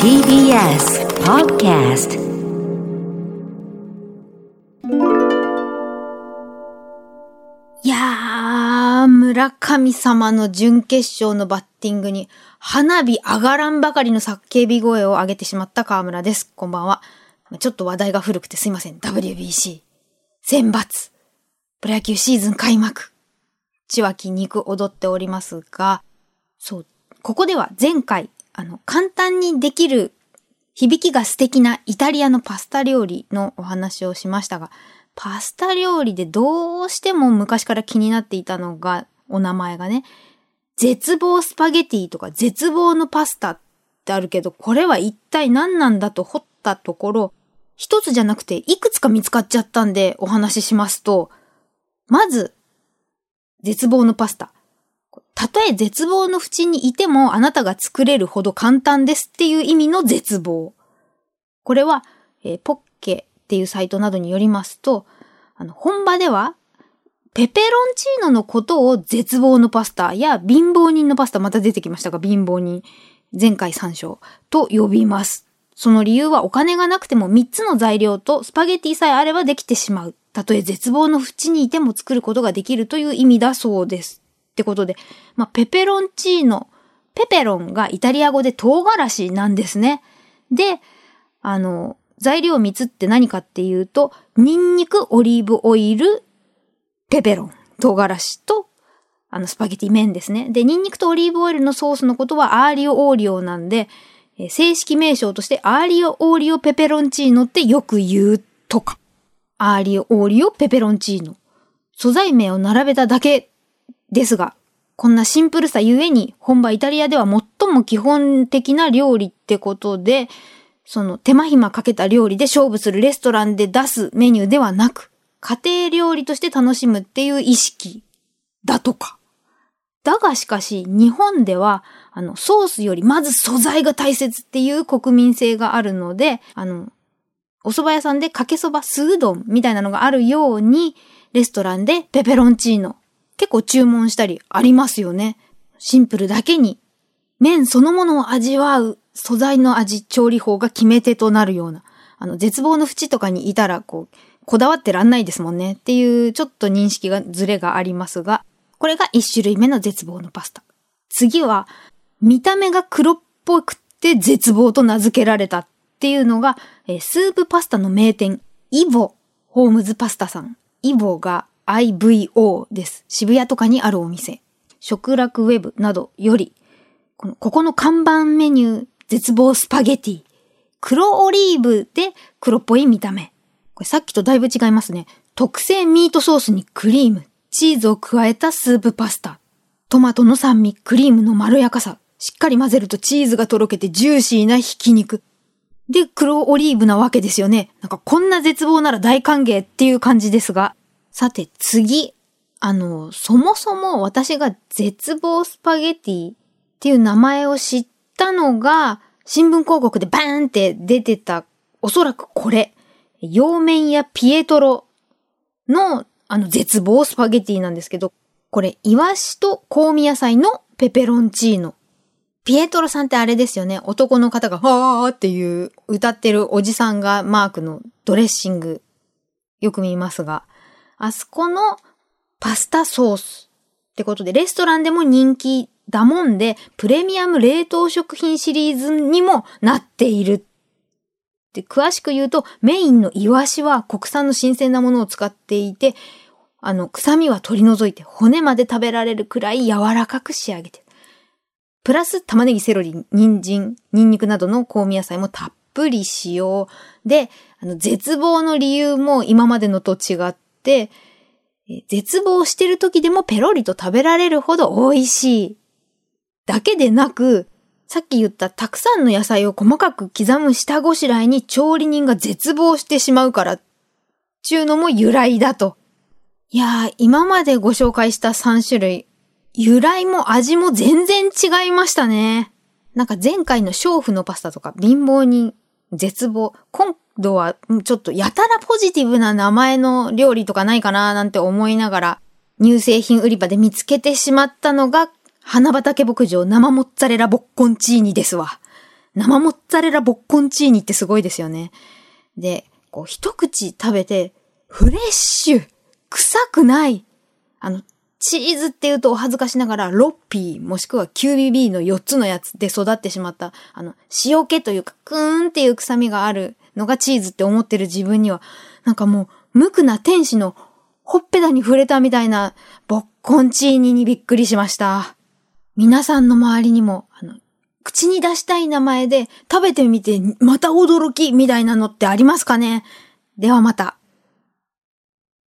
TBS Podcast いやー、村神様の準決勝のバッティングに花火上がらんばかりの叫び声を上げてしまった河村です。こんばんは。ちょっと話題が古くてすいません。WBC、選抜、プロ野球シーズン開幕。血は筋肉踊っておりますが、そう、ここでは前回、あの、簡単にできる響きが素敵なイタリアのパスタ料理のお話をしましたが、パスタ料理でどうしても昔から気になっていたのが、お名前がね、絶望スパゲティとか絶望のパスタってあるけど、これは一体何なんだと掘ったところ、一つじゃなくていくつか見つかっちゃったんでお話ししますと、まず、絶望のパスタ。たとえ絶望の淵にいてもあなたが作れるほど簡単ですっていう意味の絶望。これは、えー、ポッケっていうサイトなどによりますと、あの、本場では、ペペロンチーノのことを絶望のパスタや貧乏人のパスタまた出てきましたが、貧乏人、前回参照と呼びます。その理由はお金がなくても3つの材料とスパゲティさえあればできてしまう。たとえ絶望の淵にいても作ることができるという意味だそうです。ってことで、まあ、ペペロンチーノ、ペペロンがイタリア語で唐辛子なんですね。で、あの、材料3つって何かっていうと、ニンニク、オリーブオイル、ペペロン、唐辛子と、あの、スパゲティ麺ですね。で、ニンニクとオリーブオイルのソースのことはアーリオオーリオなんで、え正式名称としてアーリオオーリオペペロンチーノってよく言うとか。アーリオオーリオペペロンチーノ。素材名を並べただけですが、こんなシンプルさゆえに、本場イタリアでは最も基本的な料理ってことで、その手間暇かけた料理で勝負するレストランで出すメニューではなく、家庭料理として楽しむっていう意識だとか。だがしかし、日本では、あの、ソースよりまず素材が大切っていう国民性があるので、あの、お蕎麦屋さんでかけそば酢うどんみたいなのがあるように、レストランでペペロンチーノ、結構注文したりありますよね。シンプルだけに、麺そのものを味わう素材の味、調理法が決め手となるような、あの、絶望の淵とかにいたら、こう、こだわってらんないですもんねっていうちょっと認識がズレがありますが、これが一種類目の絶望のパスタ。次は、見た目が黒っぽくて絶望と名付けられたっていうのが、えスープパスタの名店、イボ、ホームズパスタさん。イボが IVO です。渋谷とかにあるお店。食楽ウェブなどより、この、ここの看板メニュー、絶望スパゲティ。黒オリーブで黒っぽい見た目。これさっきとだいぶ違いますね。特製ミートソースにクリーム、チーズを加えたスープパスタ。トマトの酸味、クリームのまろやかさ。しっかり混ぜるとチーズがとろけてジューシーなひき肉。で、黒オリーブなわけですよね。なんかこんな絶望なら大歓迎っていう感じですが。さて次。あの、そもそも私が絶望スパゲティっていう名前を知ったのが、新聞広告でバーンって出てた、おそらくこれ。洋麺やピエトロの、あの、絶望スパゲティなんですけど、これ、イワシと香味野菜のペペロンチーノ。ピエトロさんってあれですよね。男の方が、はーっていう歌ってるおじさんがマークのドレッシング。よく見ますが。あそこのパスタソースってことで、レストランでも人気だもんで、プレミアム冷凍食品シリーズにもなっている。で、詳しく言うと、メインのイワシは国産の新鮮なものを使っていて、あの、臭みは取り除いて骨まで食べられるくらい柔らかく仕上げてプラス玉ねぎ、セロリ、人参、ニンニクなどの香味野菜もたっぷり使用。で、あの、絶望の理由も今までのと違って、絶望してる時でもペロリと食べられるほど美味しい。だけでなく、さっき言ったたくさんの野菜を細かく刻む下ごしらえに調理人が絶望してしまうから、ちゅうのも由来だと。いやー、今までご紹介した3種類、由来も味も全然違いましたね。なんか前回の娼婦のパスタとか貧乏人、絶望。今度はちょっとやたらポジティブな名前の料理とかないかななんて思いながら乳製品売り場で見つけてしまったのが花畑牧場生モッツァレラボッコンチーニですわ。生モッツァレラボッコンチーニってすごいですよね。で、こう一口食べて、フレッシュ臭くないあの、チーズって言うとお恥ずかしながら、ロッピーもしくは QBB の4つのやつで育ってしまった、あの、塩気というか、クーンっていう臭みがあるのがチーズって思ってる自分には、なんかもう、無垢な天使のほっぺたに触れたみたいな、ボッコンチーニにびっくりしました。皆さんの周りにも、あの、口に出したい名前で食べてみてまた驚きみたいなのってありますかね？ではまた。